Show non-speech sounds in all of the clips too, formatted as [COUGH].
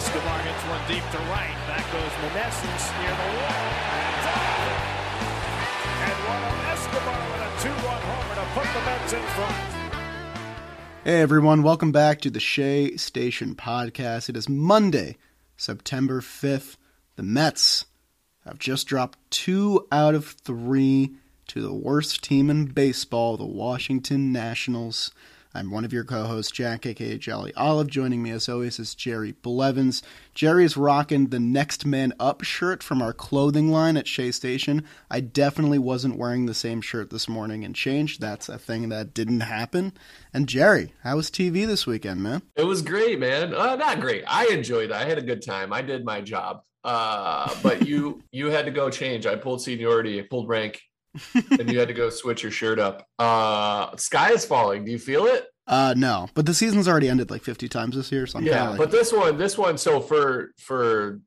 Escobar gets one deep to right. Back goes Meneses near the wall. And Eduardo Escobar with a two-run homer to put the Mets in front. Hey everyone, welcome back to the Shea Station podcast. It is Monday, September 5th. The Mets have just dropped two out of three to the worst team in baseball, the Washington Nationals. I'm one of your co-hosts, Jack, aka Jolly Olive. Joining me as always is Jerry Blevins. Jerry is rocking the Next Man Up shirt from our clothing line at Shea Station. I definitely wasn't wearing the same shirt this morning and changed. That's a thing that didn't happen. And Jerry, how was TV this weekend, man? It was great, man. Uh, not great. I enjoyed it. I had a good time. I did my job. Uh, but you you had to go change. I pulled seniority, I pulled rank, and you had to go switch your shirt up. Uh, sky is falling. Do you feel it? Uh, no, but the season's already ended like 50 times this year. So I'm yeah, like, but this one, this one. So for for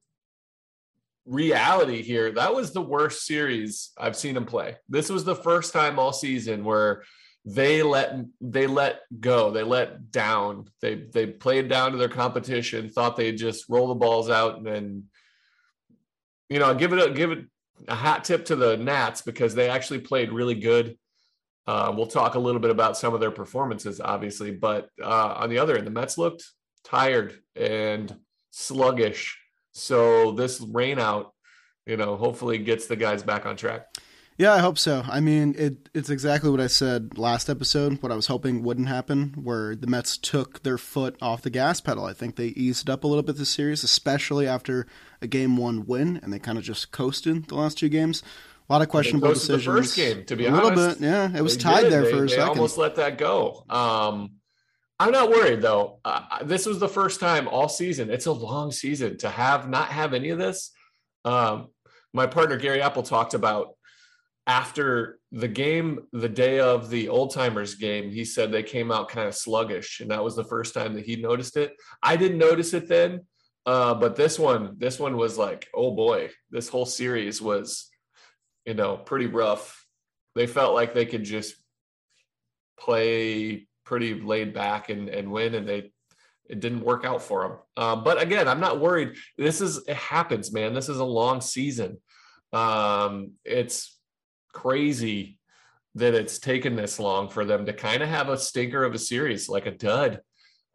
reality here, that was the worst series I've seen him play. This was the first time all season where they let they let go, they let down, they they played down to their competition, thought they'd just roll the balls out, and then you know give it a give it a hat tip to the Nats because they actually played really good. Uh, we'll talk a little bit about some of their performances, obviously, but uh, on the other end, the Mets looked tired and sluggish. So this rain out, you know, hopefully gets the guys back on track. Yeah, I hope so. I mean, it, it's exactly what I said last episode, what I was hoping wouldn't happen, where the Mets took their foot off the gas pedal. I think they eased up a little bit this series, especially after a game one win, and they kind of just coasted the last two games. A lot of questionable decisions. The first game, to be a honest, little bit, yeah, it was tied did. there They- for a they second. almost let that go. Um, I'm not worried though. Uh, this was the first time all season. It's a long season to have not have any of this. Um, my partner Gary Apple talked about after the game, the day of the old timers game. He said they came out kind of sluggish, and that was the first time that he noticed it. I didn't notice it then, uh, but this one, this one was like, oh boy, this whole series was, you know, pretty rough. They felt like they could just play pretty laid back and, and win and they it didn't work out for them um, but again i'm not worried this is it happens man this is a long season um, it's crazy that it's taken this long for them to kind of have a stinker of a series like a dud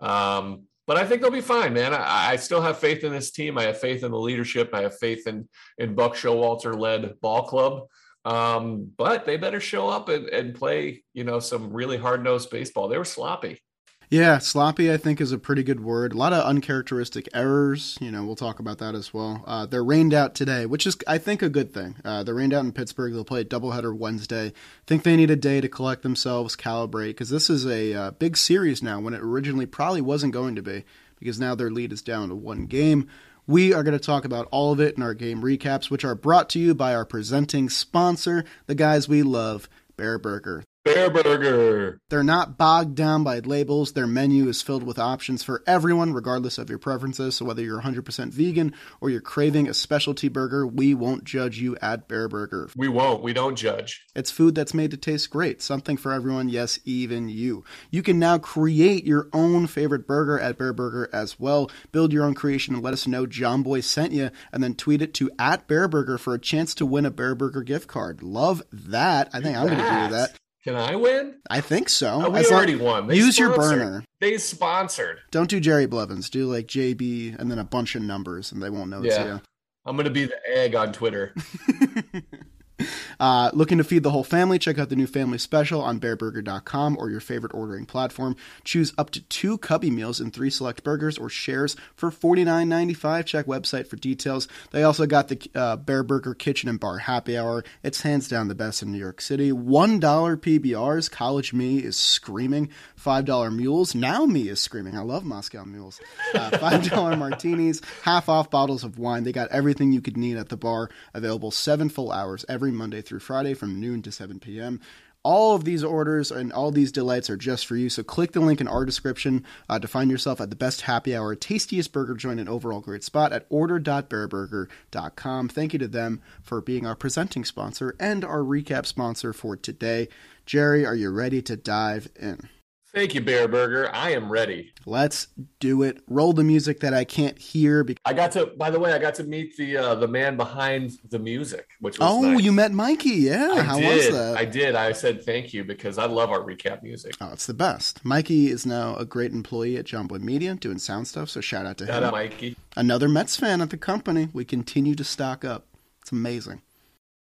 um, but I think they'll be fine, man. I, I still have faith in this team. I have faith in the leadership. I have faith in in Buck Showalter led ball club. Um, but they better show up and, and play, you know, some really hard nosed baseball. They were sloppy. Yeah, sloppy, I think, is a pretty good word. A lot of uncharacteristic errors. You know, we'll talk about that as well. Uh, they're rained out today, which is, I think, a good thing. Uh, they're rained out in Pittsburgh. They'll play a doubleheader Wednesday. think they need a day to collect themselves, calibrate, because this is a uh, big series now when it originally probably wasn't going to be, because now their lead is down to one game. We are going to talk about all of it in our game recaps, which are brought to you by our presenting sponsor, the guys we love, Bear Burger. Bear Burger. They're not bogged down by labels. Their menu is filled with options for everyone, regardless of your preferences. So whether you're 100% vegan or you're craving a specialty burger, we won't judge you at Bear Burger. We won't. We don't judge. It's food that's made to taste great. Something for everyone, yes, even you. You can now create your own favorite burger at Bear Burger as well. Build your own creation and let us know John Boy sent you, and then tweet it to at Bear Burger for a chance to win a Bear Burger gift card. Love that. I think I'm going to do that. Can I win? I think so. Oh, we As already won. They use your burner. They sponsored. Don't do Jerry Blevins. Do like JB and then a bunch of numbers, and they won't know it's Yeah. you. I'm going to be the egg on Twitter. [LAUGHS] [LAUGHS] Uh, looking to feed the whole family? Check out the new family special on bearburger.com or your favorite ordering platform. Choose up to two cubby meals and three select burgers or shares for $49.95. Check website for details. They also got the uh, Bear Burger Kitchen and Bar Happy Hour. It's hands down the best in New York City. $1 PBRs. College me is screaming. $5 mules. Now me is screaming. I love Moscow mules. Uh, [LAUGHS] $5 martinis. Half off bottles of wine. They got everything you could need at the bar. Available seven full hours every Monday through Friday from noon to 7 p.m. All of these orders and all these delights are just for you. So click the link in our description uh, to find yourself at the best happy hour, tastiest burger joint, and overall great spot at order.bearburger.com. Thank you to them for being our presenting sponsor and our recap sponsor for today. Jerry, are you ready to dive in? Thank you, Bear Burger. I am ready. Let's do it. Roll the music that I can't hear. Because- I got to. By the way, I got to meet the uh, the man behind the music, which was oh, nice. you met Mikey. Yeah. I How did. was that? I did. I said thank you because I love our recap music. Oh, it's the best. Mikey is now a great employee at John Boy Media doing sound stuff, so shout out to Shout him. out, Mikey. Another Mets fan at the company. We continue to stock up. It's amazing.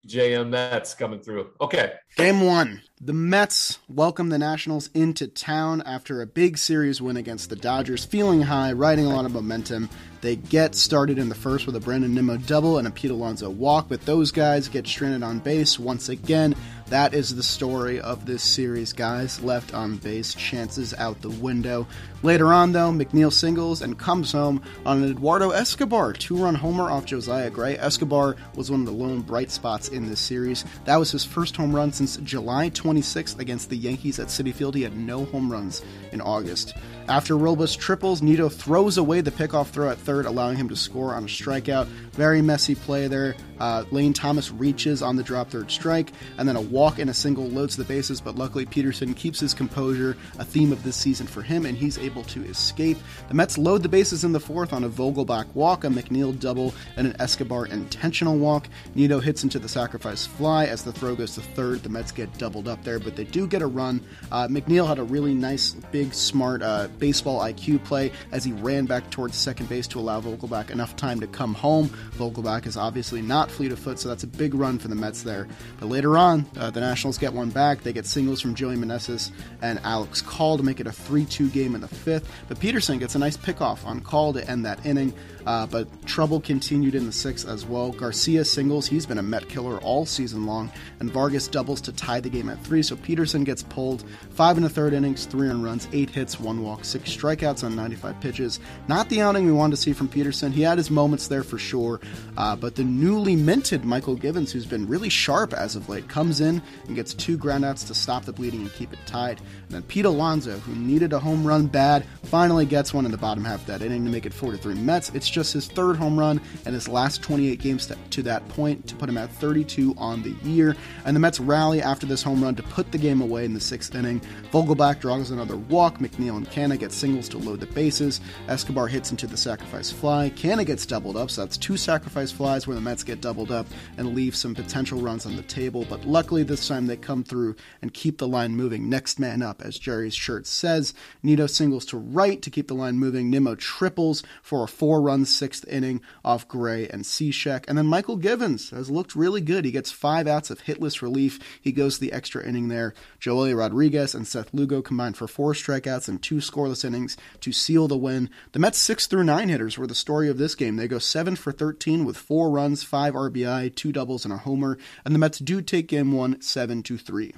JM Mets coming through. Okay. Game one. The Mets welcome the Nationals into town after a big series win against the Dodgers, feeling high, riding a lot of momentum. They get started in the first with a Brandon Nimmo double and a Pete Alonso walk, but those guys get stranded on base once again. That is the story of this series, guys. Left on base, chances out the window. Later on, though, McNeil singles and comes home on an Eduardo Escobar two run homer off Josiah Gray. Escobar was one of the lone bright spots in this series. That was his first home run since July 26th against the Yankees at Citi Field. He had no home runs in August. After Robles triples, Nido throws away the pickoff throw at third, allowing him to score on a strikeout. Very messy play there. Uh, Lane Thomas reaches on the drop third strike, and then a walk and a single loads the bases, but luckily Peterson keeps his composure, a theme of this season for him, and he's able to escape. The Mets load the bases in the fourth on a Vogelbach walk, a McNeil double, and an Escobar intentional walk. Nido hits into the sacrifice fly as the throw goes to third. The Mets get doubled up there, but they do get a run. Uh, McNeil had a really nice, big, smart uh, baseball IQ play as he ran back towards second base to allow Vogelbach enough time to come home. Vogelbach is obviously not fleet of foot, so that's a big run for the Mets there. But later on, uh, the Nationals get one back. They get singles from Joey Meneses and Alex Call to make it a 3 2 game in the fifth. But Peterson gets a nice pickoff on Call to end that inning. Uh, but trouble continued in the sixth as well. Garcia singles, he's been a Met killer all season long, and Vargas doubles to tie the game at three. So Peterson gets pulled. Five and a third innings, three earned runs, eight hits, one walk, six strikeouts on 95 pitches. Not the outing we wanted to see from Peterson. He had his moments there for sure, uh, but the newly minted Mychal Givens, who's been really sharp as of late, comes in and gets two groundouts to stop the bleeding and keep it tied. And then Pete Alonso, who needed a home run bad, finally gets one in the bottom half of that inning to make it 4 to 3 Mets. It's just his third home run and his last 28 games to, that point to put him at 32 on the year. And the Mets rally after this home run to put the game away in the sixth inning. Vogelbach draws another walk. McNeil and Canha get singles to load the bases. Escobar hits into the sacrifice fly. Canha gets doubled up, so that's two sacrifice flies where the Mets get doubled up and leave some potential runs on the table. But luckily, this time they come through and keep the line moving. Next man up, as Jerry's shirt says. Nido singles to right to keep the line moving. Nimmo triples for a four run sixth inning off Gray and Cishek. And then Mychal Givens has looked really good. He gets five outs of hitless relief. He goes the extra inning there. Joely Rodriguez and Seth Lugo combined for four strikeouts and two scoreless innings to seal the win. The Mets' six through nine hitters were the story of this game. They go seven for 13 with four runs, five RBI, two doubles, and a homer. And the Mets do take game one, seven to three.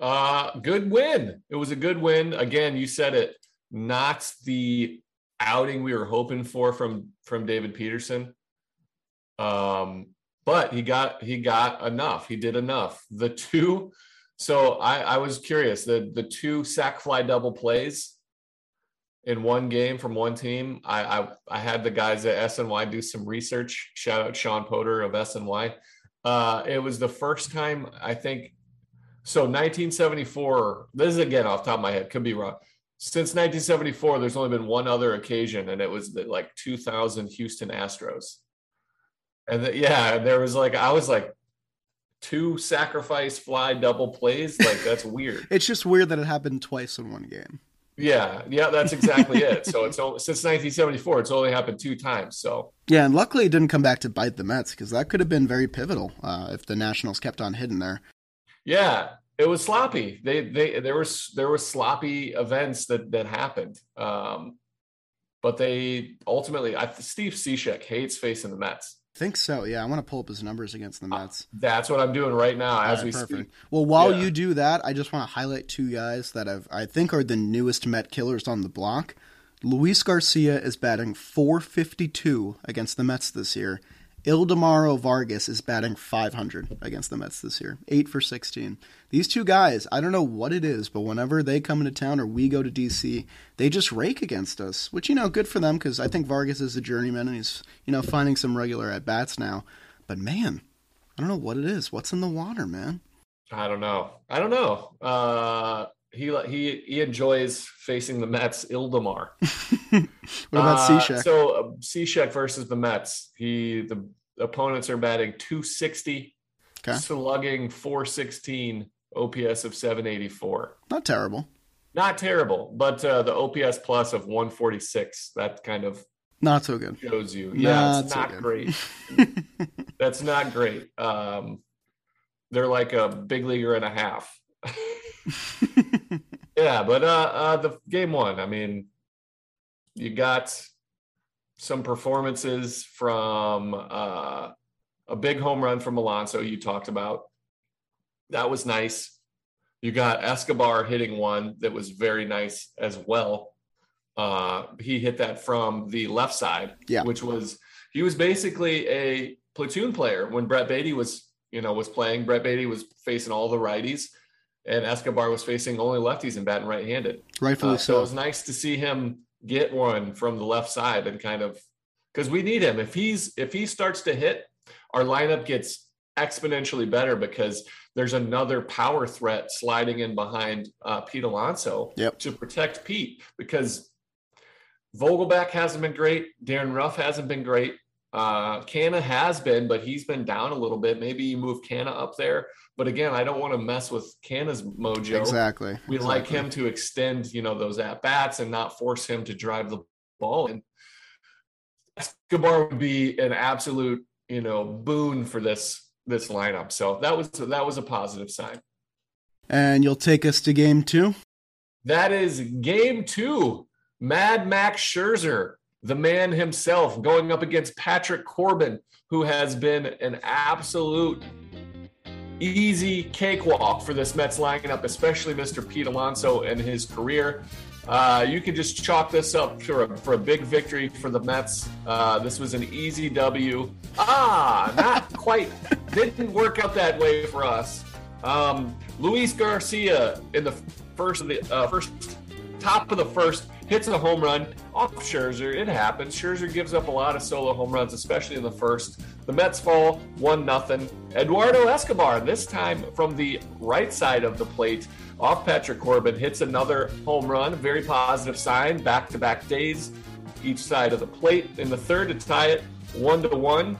Uh, good win. It was a good win. Again, you said it. Not the outing we were hoping for from from David Peterson. Um, but he got he got enough. He did enough. The two. So I I was curious. The the two sack fly double plays in one game from one team. I I, I had the guys at SNY do some research. Shout out Sean Potter of SNY. Uh, it was the first time I think so 1974, this is again off top of my head, could be wrong. Since 1974, there's only been one other occasion, and it was the, like 2000 Houston Astros. And the, yeah, there was like, I was like, two sacrifice fly double plays. Like, that's [LAUGHS] weird. It's just weird that it happened twice in one game. Yeah, yeah, that's exactly it. So it's [LAUGHS] only, since 1974, it's only happened two times. So Yeah, and luckily it didn't come back to bite the Mets because that could have been very pivotal uh, if the Nationals kept on hitting there. Yeah, it was sloppy. They they there was there was sloppy events that that happened. Um, but they ultimately, I, Steve Cishek hates facing the Mets. I think so. Yeah, I want to pull up his numbers against the Mets. That's what I'm doing right now as All we right, speak. Well, while Yeah. you do that, I just want to highlight two guys that have I think are the newest Met killers on the block. Luis Garcia is batting 452 against the Mets this year. Ildemaro Vargas is batting 500 against the Mets this year, 8 for 16. These two guys, I don't know what it is, but whenever they come into town or we go to DC, they just rake against us, which, you know, good for them because I think Vargas is a journeyman and he's, you know, finding some regular at bats now. But man, I don't know what it is. What's in the water, man? I don't know. I don't know. Uh, he he he enjoys facing the Mets. Ildemar. [LAUGHS] what about Uh? So uh, Cishek versus the Mets. He the opponents are batting 260, Okay. slugging 416, OPS of 784. Not terrible. Not terrible, but uh, the OPS plus of 146. That kind of Not so good. shows you. Yeah, it's Not not so great. [LAUGHS] That's not great. Um, they're like a big leaguer and a half. [LAUGHS] [LAUGHS] yeah, but uh, uh, the game one. I mean, you got some performances from uh, a big home run from Alonso. You talked about that was nice. You got Escobar hitting one that was very nice as well. Uh, he hit that from the left side, Yeah. which was he was basically a platoon player when Brett Baty was you know was playing. Brett Baty was facing all the righties, and Escobar was facing only lefties and batting right-handed. Rightfully Uh, so it was nice to see him get one from the left side and kind of because we need him. If he's if he starts to hit, our lineup gets exponentially better because there's another power threat sliding in behind uh, Pete Alonso Yep. to protect Pete because Vogelbach hasn't been great. Darin Ruf hasn't been great. Uh, Canha has been, but he's been down a little bit. Maybe you move Canha up there. But again, I don't want to mess with Canha's mojo Exactly. we like him to extend, you know, those at bats and not force him to drive the ball. And Escobar would be an absolute, you know, boon for this this lineup. So that was that was a positive sign. And you'll take us to game two? That is game two. Mad Max Scherzer, the man himself, going up against Patrick Corbin, who has been an absolute easy cakewalk for this Mets lineup, especially Mr. Pete Alonso and his career. Uh, you can just chalk this up for a, for a big victory for the Mets. Uh, this was an easy W. Ah, not [LAUGHS] quite. Didn't work out that way for us. Um, Luis Garcia in the first of the uh, first top of the first hits a home run off Scherzer. It happens. Scherzer gives up a lot of solo home runs, especially in the first. The Mets fall one nothing. Eduardo Escobar, this time from the right side of the plate, off Patrick Corbin, hits another home run. Very positive sign. Back to back days, each side of the plate. In the third to tie it one to one.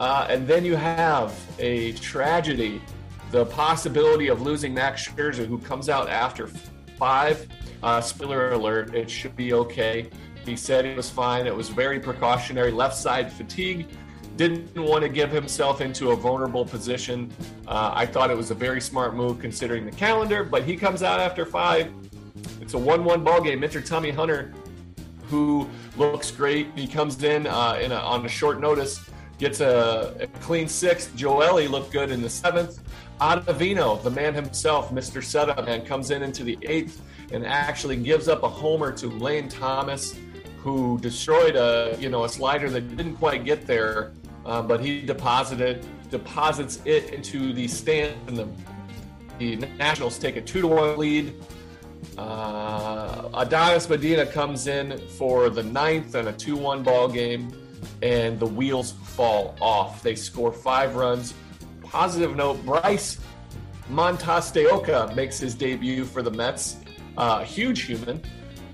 Uh, and then you have a tragedy the possibility of losing Max Scherzer, who comes out after five. Uh, spoiler alert, it should be okay. He said he was fine. It was very precautionary. Left side fatigue. Didn't want to give himself into a vulnerable position. Uh, I thought it was a very smart move considering the calendar, but he comes out after five. It's a 1 1 ball game. Mr. Tommy Hunter, who looks great, he comes in, uh, in a, on a short notice, gets a, a clean sixth. Joely looked good in the seventh. Ottavino, the man himself, Mr. Setup Man, comes in into the eighth and actually gives up a homer to Lane Thomas, who destroyed a you know a slider that didn't quite get there, uh, but he deposited deposits it into the stand, and the the Nationals take a two to one lead. Uh, Adonis Medina comes in for the ninth and a 2 1 ball game, and the wheels fall off. They score five runs. Positive note Bryce Montes de Oca makes his debut for the Mets. Uh, huge human,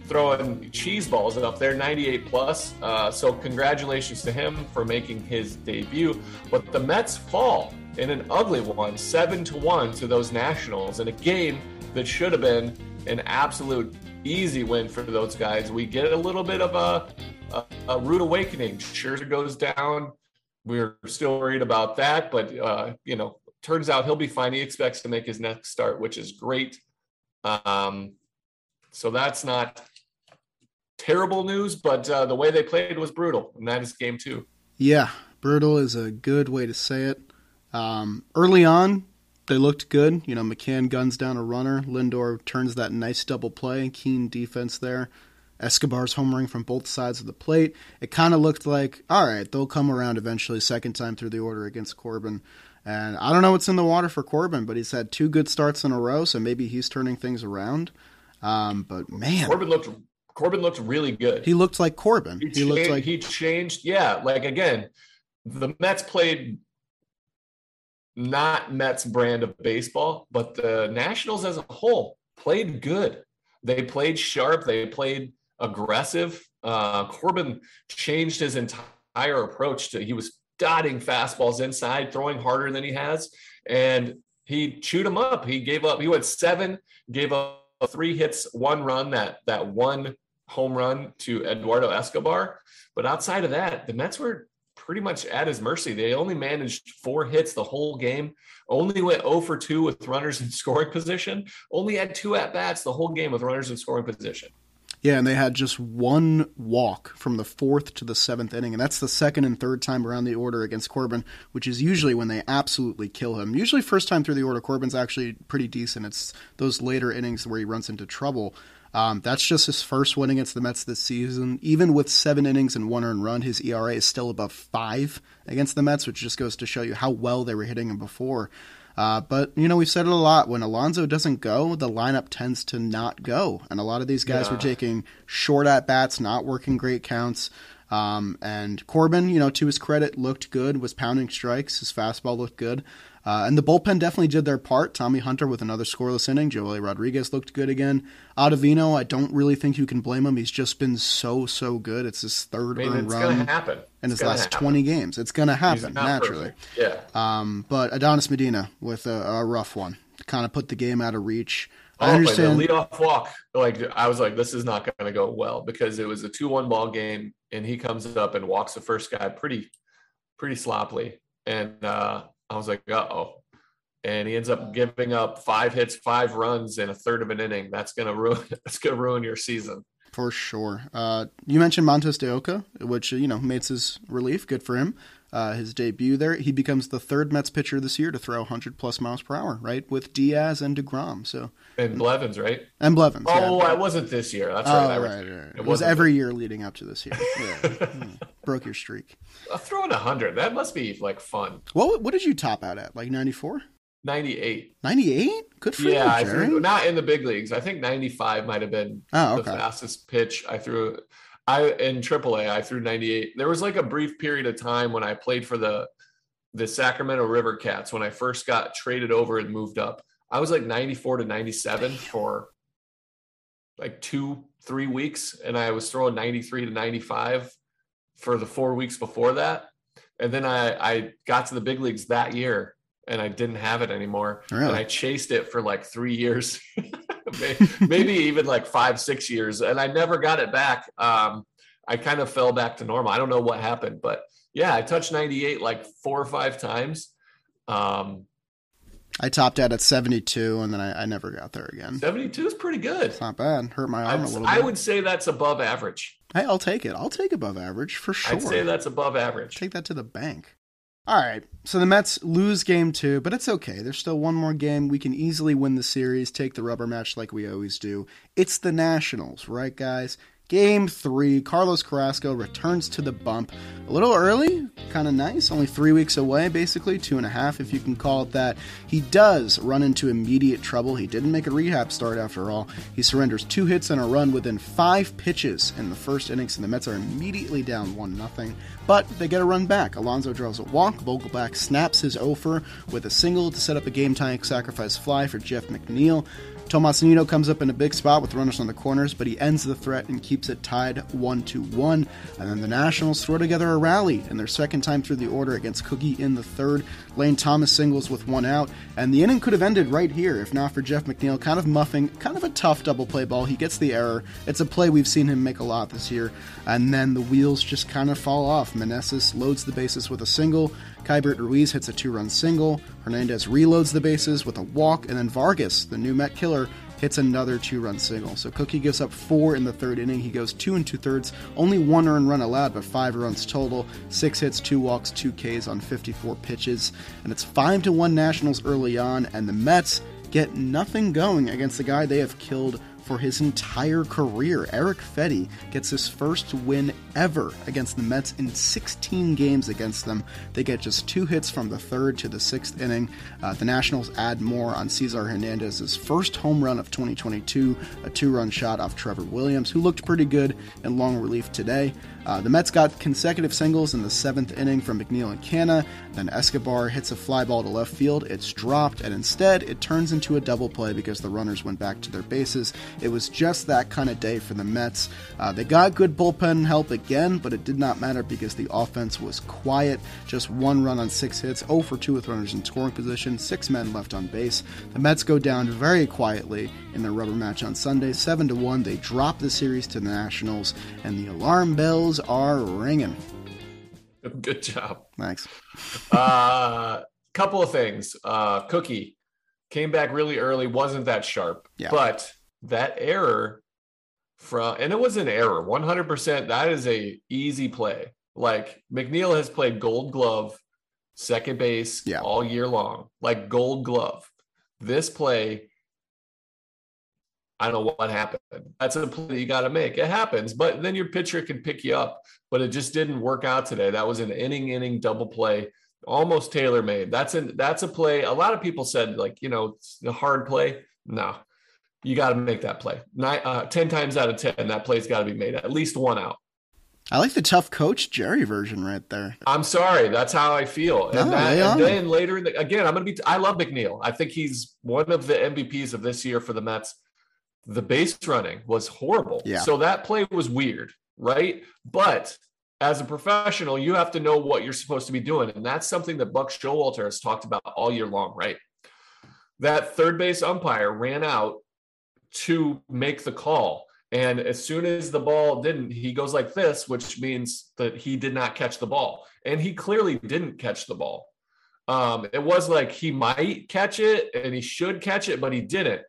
throwing cheese balls up there, 98 plus. Uh, so, congratulations to him for making his debut. But the Mets fall in an ugly one, 7 to 1 to those Nationals in a game that should have been an absolute easy win for those guys. We get a little bit of a, a, a rude awakening. Scherzer goes down. We're still worried about that, but uh, you know, turns out he'll be fine. He expects to make his next start, which is great. Um, so that's not terrible news, but uh, the way they played was brutal, and that is game two. Yeah, brutal is a good way to say it. Um, early on, they looked good. You know, McCann guns down a runner. Lindor turns that nice double play. Keen defense there. Escobar's homering from both sides of the plate. It kind of looked like, all right, they'll come around eventually, second time through the order against Corbin. And I don't know what's in the water for Corbin, but he's had two good starts in a row, so maybe he's turning things around. Um, but man, Corbin looked Corbin looked really good. he looked like Corbin. He, He looked changed, like he changed. Yeah, like again, the Mets played not Mets brand of baseball, but the Nationals as a whole played good. They played sharp. They played aggressive. Uh, Corbin changed his entire approach to he was dotting fastballs inside, throwing harder than he has, and he chewed him up. He gave up. He went seven, gave up three hits, one run. That that one home run to Eduardo Escobar. But outside of that, the Mets were pretty much at his mercy. They only managed four hits the whole game, only went 0 for 2 with runners in [LAUGHS] scoring position, only had two at bats the whole game with runners in scoring position. Yeah, and they had just one walk from the fourth to the seventh inning, and that's the second and third time around the order against Corbin, which is usually when they absolutely kill him. Usually, first time through the order, Corbin's actually pretty decent. It's those later innings where he runs into trouble. Um, that's just his first win against the Mets this season. Even with seven innings and one earned run, his ERA is still above five against the Mets, which just goes to show you how well they were hitting him before. Uh, but you know we've said it a lot. When Alonso doesn't go, the lineup tends to not go, and a lot of these guys yeah. were taking short at bats, not working great counts. Um, and Corbin, you know, to his credit, looked good, was pounding strikes. His fastball looked good. Uh, and the bullpen definitely did their part. Tommy Hunter with another scoreless inning. Joey Rodriguez looked good again. Ottavino, I don't really think you can blame him. He's just been so, so good. It's his third I mean, earned run happen. in his last happen. 20 games. It's going to happen, naturally. Perfect. Yeah. Um, but Adonis Medina with a, a rough one. Kind of put the game out of reach. I oh, understand. The leadoff walk, like I was like, this is not going to go well because it was a two-one ball game, and he comes up and walks the first guy pretty, pretty sloppily, and uh, I was like, uh oh. And he ends up giving up five hits, five runs in a third of an inning. That's gonna ruin. [LAUGHS] That's gonna ruin your season for sure. Uh, you mentioned Montes de Oca, which you know makes his relief. Good for him. Uh, his debut there, he becomes the third Mets pitcher this year to throw 100 plus miles per hour, right, with Diaz and deGrom. So and Blevins, right? And Blevins. Oh, yeah. I wasn't this year. That's right. Oh, right, right, right. It, was every year leading up to this year. Yeah. [LAUGHS] Hmm. Broke your streak. Uh, throwing 100, that must be like fun. What what did you top out at? Like 94? 98. 98? Good for yeah, you, Jerry. Threw, not in the big leagues. I think 95 might have been oh, okay. the fastest pitch I threw. I in AAA, I threw 98. There was like a brief period of time when I played for the the Sacramento River Cats when I first got traded over and moved up. I was like 94 to 97 for like two, three weeks. And I was throwing 93 to 95 for the four weeks before that. And then I, I got to the big leagues that year and I didn't have it anymore. Really? And I chased it for like three years, [LAUGHS] maybe even like five, six years. And I never got it back. Um, I kind of fell back to normal. I don't know what happened, but yeah, I touched 98 like four or five times. Um, I topped out at 72 and then I, I, never got there again. 72 is pretty good. It's not bad. Hurt my arm I'd, a little bit. I would say that's above average. Hey, I'll take it. I'll take above average for sure. I'd say that's above average. Take that to the bank. All right. So the Mets lose game two, but it's okay. There's still one more game. We can easily win the series, take the rubber match like we always do. It's the Nationals, right, guys? Game three, Carlos Carrasco returns to the bump. A little early, kind of nice, only three weeks away, basically, two and a half, if you can call it that. He does run into immediate trouble. He didn't make a rehab start after all. He surrenders two hits and a run within five pitches in the first innings, and the Mets are immediately down 1 0. But they get a run back. Alonso draws a walk. Vogelbach snaps his offer with a single to set up a game tying sacrifice fly for Jeff McNeil. Tomasino comes up in a big spot with runners on the corners, but he ends the threat and keeps it tied 1 to 1. And then the Nationals throw together a rally in their second time through the order against Cookie in the third. Lane Thomas singles with one out, and the inning could have ended right here if not for Jeff McNeil kind of muffing, kind of a tough double play ball. He gets the error. It's a play we've seen him make a lot this year, and then the wheels just kind of fall off. Meneses loads the bases with a single. Keibert Ruiz hits a two run single. Hernandez reloads the bases with a walk, and then Vargas, the new Met killer, hits another two run single. So Cookie gives up four in the third inning. He goes two and two thirds, only one earned run allowed, but five runs total. Six hits, two walks, two Ks on 54 pitches. And it's five to one Nationals early on, and the Mets get nothing going against the guy they have killed for his entire career. Erick Fedde gets his first win ever against the Mets in 16 games against them. They get just two hits from the third to the sixth inning. Uh, the Nationals add more on Cesar Hernandez's first home run of 2022, a two run shot off Trevor Williams, who looked pretty good in long relief today. Uh, the Mets got consecutive singles in the seventh inning from McNeil and Canha. Then Escobar hits a fly ball to left field. It's dropped, and instead it turns into a double play because the runners went back to their bases. It was just that kind of day for the Mets. Uh, they got good bullpen help again, but it did not matter because the offense was quiet. Just one run on six hits, 0 for 2 with runners in scoring position, six men left on base. The Mets go down very quietly in their rubber match on Sunday, 7 to 1. They drop the series to the Nationals, and the alarm bells are ringing. [LAUGHS] Good job. Thanks. [LAUGHS] uh, couple of things. Uh, Cookie came back really early, wasn't that sharp, Yeah. but that error from and it was an error, 100%. That is a easy play. Like McNeil has played Gold Glove, second base Yeah. all year long, like Gold Glove. This play. I don't know what happened. That's a play that you got to make. It happens, but then your pitcher can pick you up. But it just didn't work out today. That was an inning inning double play almost tailor made. That's an that's a play. A lot of people said like you know it's a hard play. No, you got to make that play. Nine, uh, ten times out of ten, that play's got to be made. At least one out. I like the tough coach Jerry version right there. I'm sorry, that's how I feel. No, And, that, and then later in the, again, I'm gonna be. I love McNeil. I think he's one of the MVPs of this year for the Mets. The base running was horrible. Yeah. So that play was weird, right? But as a professional, you have to know what you're supposed to be doing, and that's something that Buck Showalter has talked about all year long, right? That third base umpire ran out to make the call. And as soon as the ball didn't, he goes like this, which means that he did not catch the ball. And he clearly didn't catch the ball. Um, it was like he might catch it and he should catch it, but he didn't.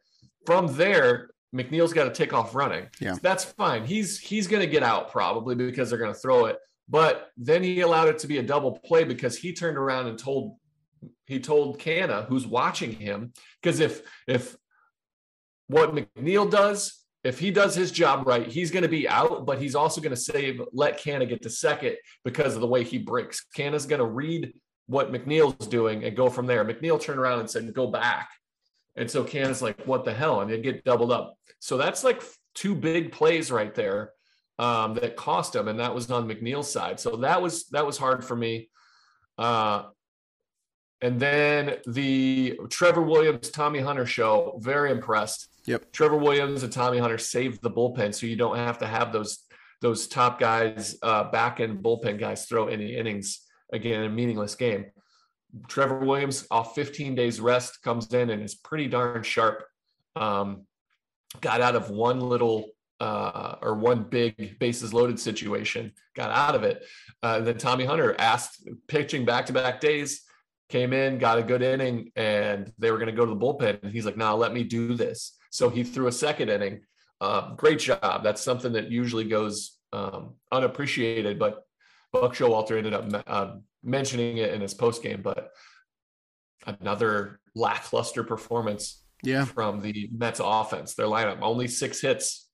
From there, McNeil's got to take off running. Yeah. That's fine. He's he's going to get out probably because they're going to throw it. But then he allowed it to be a double play because he turned around and told he told Canha, who's watching him, because if if what McNeil does, if he does his job right, he's going to be out, but he's also going to save, let Canha get to second because of the way he breaks. Canha's going to read what McNeil's doing and go from there. McNeil turned around and said, go back. And so Canha's like, what the hell? And they get doubled up. So that's like two big plays right there um, that cost him. And that was on McNeil's side. So that was, that was hard for me. Uh, and then the Trevor Williams, Tommy Hunter show, very impressed. Yep. Trevor Williams and Tommy Hunter saved the bullpen, so you don't have to have those those top guys, uh, back end bullpen guys, throw any innings again in a meaningless game. Trevor Williams, off 15 days rest, comes in and is pretty darn sharp. Um, got out of one little uh, or one big bases loaded situation, got out of it. Uh, then Tommy Hunter asked, pitching back to back days, came in, got a good inning, and they were going to go to the bullpen. And he's like, "Nah, let me do this." So he threw a second inning. Uh, great job. That's something that usually goes um, unappreciated, but Buck Showalter ended up uh, mentioning it in his post game. But another lackluster performance Yeah. from the Mets offense. Their lineup only six hits.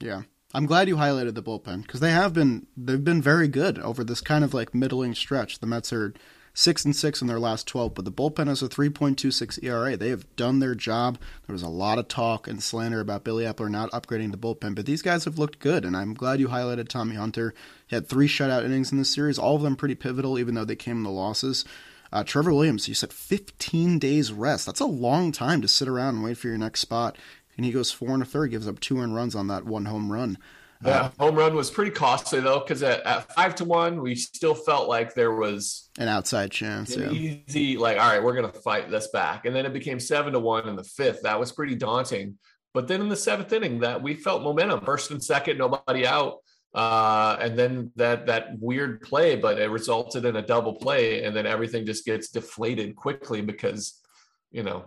Yeah. I'm glad you highlighted the bullpen because they have been they've been very good over this kind of like middling stretch. The Mets are six and six in their last twelve, but the bullpen has a 3.26 ERA. They have done their job. There was a lot of talk and slander about Billy Eppler not upgrading the bullpen, but these guys have looked good, and I'm glad you highlighted Tommy Hunter. He had three shutout innings in this series, all of them pretty pivotal, even though they came in the losses. Uh, Trevor Williams, you said 15 days rest. That's a long time to sit around and wait for your next spot. And he goes four and a third, gives up two earned runs on that one home run. The home run was pretty costly though, because at, at five to one, we still felt like there was An outside chance, an yeah. easy, like, all right, we're gonna fight this back. And then it became seven to one in the fifth. That was pretty daunting. But then in the seventh inning, that we felt momentum. First and second, nobody out. Uh, and then that that weird play, but it resulted in a double play, and then everything just gets deflated quickly because, you know,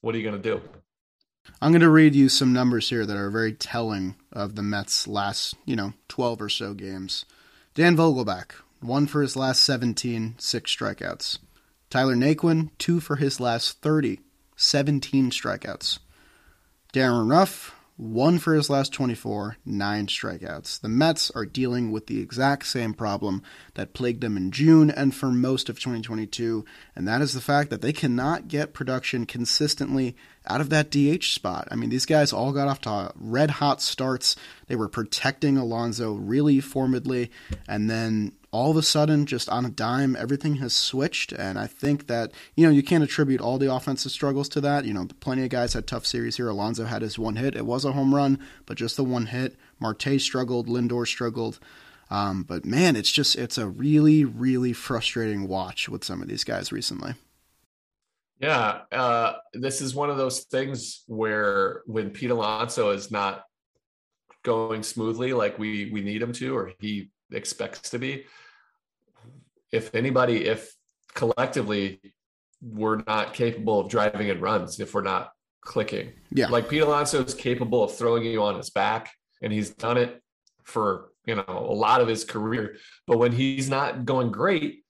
what are you gonna do? I'm going to read you some numbers here that are very telling of the Mets' last, you know, 12 or so games. Dan Vogelbach, one for his last 17, six strikeouts. Tyler Naquin, two for his last 30, 17 strikeouts. Darin Ruf, one for his last 24, nine strikeouts. The Mets are dealing with the exact same problem that plagued them in June and for most of 2022, and that is the fact that they cannot get production consistently out of that DH spot. I mean, these guys all got off to red hot starts. They were protecting Alonso really formidably, and then all of a sudden, just on a dime, everything has switched. And I think that, you know, you can't attribute all the offensive struggles to that. You know, plenty of guys had tough series here. Alonso had his one hit. It was a home run, but just the one hit. Marte struggled. Lindor struggled. Um, but man, it's just, it's a really, really frustrating watch with some of these guys recently. Yeah, uh, this is one of those things where when Pete Alonso is not going smoothly like we we need him to, or he expects to be, if anybody, if collectively we're not capable of driving in runs, if we're not clicking. Yeah. Like Pete Alonso is capable of throwing you on his back, and he's done it for you know a lot of his career. But when he's not going great,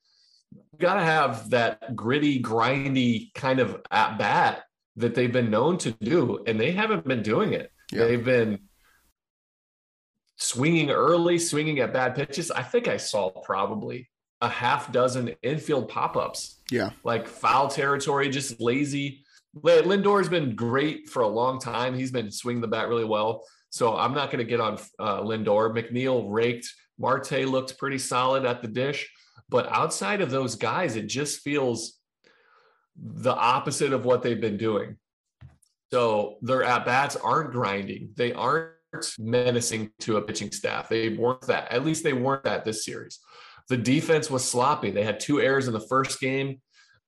you got to have that gritty, grindy kind of at bat that they've been known to do, and they haven't been doing it. Yeah. They've been swinging early, swinging at bad pitches. I think I saw probably a half dozen infield pop ups. Yeah. Like foul territory, just lazy. Lindor's been great for a long time. He's been swinging the bat really well. So I'm not going to get on uh, Lindor. McNeil raked. Marte looked pretty solid at the dish. But outside of those guys, it just feels the opposite of what they've been doing. So their at bats aren't grinding. They aren't menacing to a pitching staff. They weren't that. At least they weren't that this series. The defense was sloppy. They had two errors in the first game.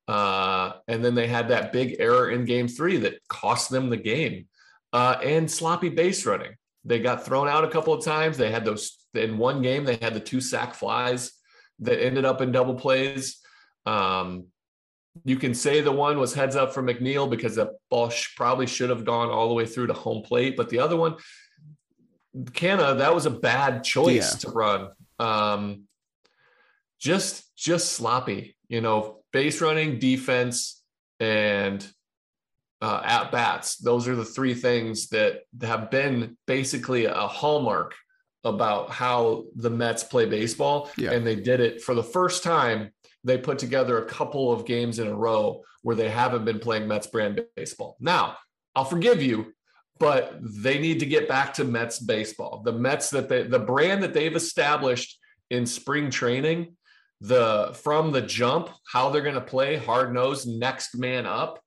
Uh, and then they had that big error in game three that cost them the game. Uh, and sloppy base running. They got thrown out a couple of times. They had those in one game, they had the two sack flies that ended up in double plays. Um, you can say the one was heads up for McNeil because the ball sh- probably should have gone all the way through to home plate. But the other one, Canha, that was a bad choice Yeah. to run. Um, just just sloppy, you know, base running, defense, and uh, at bats. Those are the three things that have been basically a hallmark about how the Mets play baseball. Yeah. And they did it for the first time. They put together a couple of games in a row where they haven't been playing Mets brand baseball. Now, I'll forgive you, but they need to get back to Mets baseball. The Mets that they, the brand that they've established in spring training, the from the jump, how they're going to play hard nosed, next man up.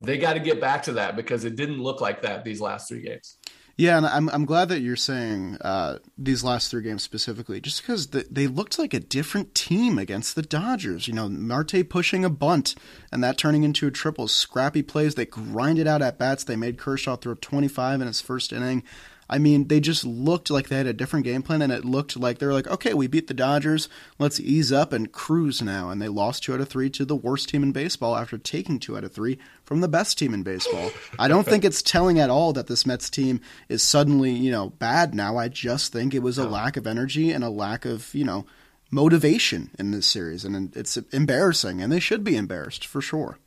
They got to get back to that because it didn't look like that these last three games. Yeah, and I'm I'm glad that you're saying uh, these last three games specifically, just because the, they looked like a different team against the Dodgers. You know, Marte pushing a bunt and that turning into a triple. Scrappy plays. They grinded out at bats. They made Kershaw throw 25 in his first inning. I mean, they just looked like they had a different game plan, and it looked like they were like, okay, we beat the Dodgers. Let's ease up and cruise now. And they lost two out of three to the worst team in baseball after taking two out of three from the best team in baseball. I don't think it's telling at all that this Mets team is suddenly, you know, bad now. I just think it was a lack of energy and a lack of, you know, motivation in this series. And it's embarrassing, and they should be embarrassed for sure.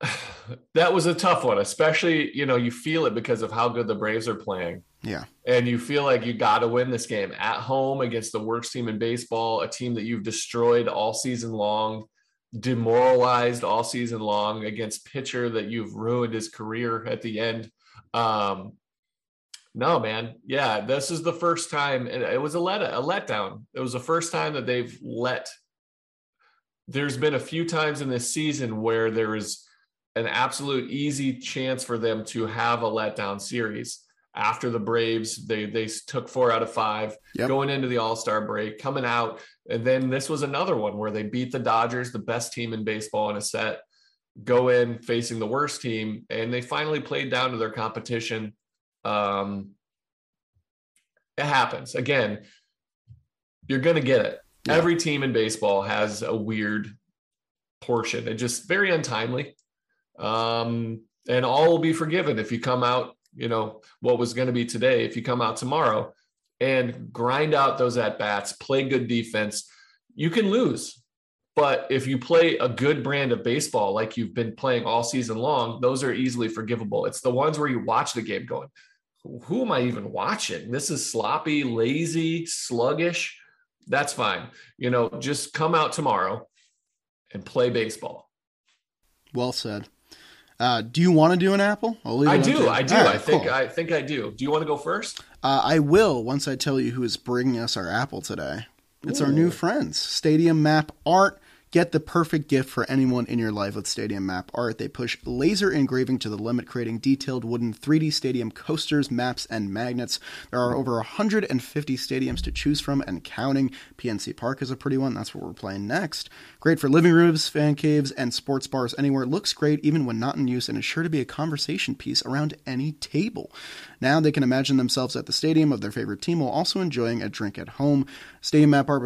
[SIGHS] that was a tough one, especially, you know, you feel it because of how good the Braves are playing. Yeah. And you feel like you got to win this game at home against the worst team in baseball, a team that you've destroyed all season long, demoralized all season long against pitcher that you've ruined his career at the end. Um, no, man. Yeah, this is the first time, and it was a let a letdown. It was the first time that they've let. There's been a few times in this season where there is an absolute easy chance for them to have a letdown series after the Braves. They they took four out of five Yep. going into the All Star break, coming out, and then this was another one where they beat the Dodgers, the best team in baseball in a set, go in facing the worst team, and they finally played down to their competition. Um, it happens again. You're gonna get it. Every team in baseball has a weird portion. It just very untimely. Um, and all will be forgiven if you come out, you know, what was going to be today, if you come out tomorrow and grind out those at bats, play good defense, you can lose. But if you play a good brand of baseball like you've been playing all season long, those are easily forgivable. It's the ones where you watch the game going, who am I even watching? This is sloppy, lazy, sluggish. That's fine. You know, just come out tomorrow and play baseball. Well said. Uh, do you want to do an apple? I do. I do. Right, I think. Cool. I think I do. Do you want to go first? Uh, I will once I tell you who is bringing us our apple today. It's Ooh. our new friends, Stadium Map Art. Get the perfect gift for anyone in your life with Stadium Map Art. They push laser engraving to the limit, creating detailed wooden 3D stadium coasters, maps, and magnets. There are over 150 stadiums to choose from and counting. PNC Park is a pretty one. That's what we're playing next. Great for living rooms, fan caves, and sports bars anywhere. It looks great even when not in use and is sure to be a conversation piece around any table. Now they can imagine themselves at the stadium of their favorite team while also enjoying a drink at home. Stadium Map Art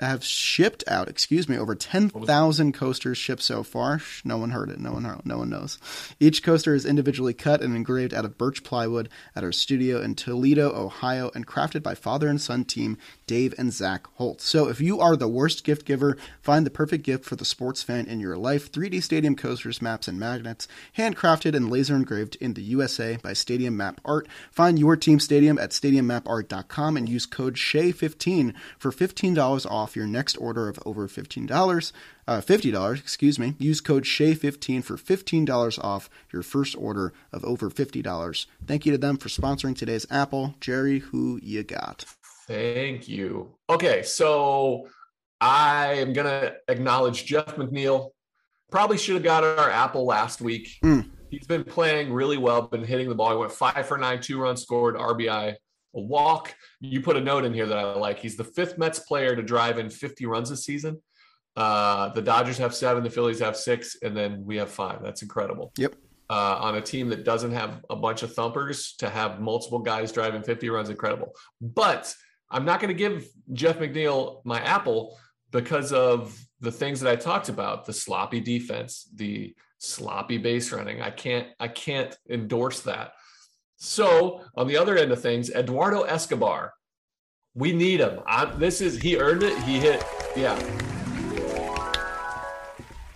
have shipped out, excuse me, over 10,000 coasters shipped so far. No one heard it. No one heard, no one knows. Each coaster is individually cut and engraved out of birch plywood at our studio in Toledo, Ohio, and crafted by father and son team Dave and Zach Holt. So if you are the worst gift giver, find the perfect gift for the sports fan in your life. 3D stadium coasters, maps, and magnets, handcrafted and laser engraved in the USA by Stadium Map Art. Find your team stadium at stadiummapart.com and use code SHEA15 for $15 off your next order of over $15. Uh, $50, excuse me. Use code SHEA15 for $15 off your first order of over $50. Thank you to them for sponsoring today's Apple. Jerry, who you got? Thank you. Okay, so I am going to acknowledge Jeff McNeil. Probably should have got our Apple last week. Mm. He's been playing really well, been hitting the ball. He went five for nine, two runs scored, RBI, a walk. You put a note in here that I like. He's the fifth Mets player to drive in 50 runs this season. Uh, the Dodgers have seven, the Phillies have six, and then we have five. That's incredible. Yep. Uh, on a team that doesn't have a bunch of thumpers, to have multiple guys driving 50 runs, incredible. But I'm not going to give Jeff McNeil my apple because of the things that I talked about the sloppy defense, the sloppy base running. I can't I can't endorse that. So on the other end of things, Eduardo Escobar, we need him. I, this is he earned it. He hit yeah.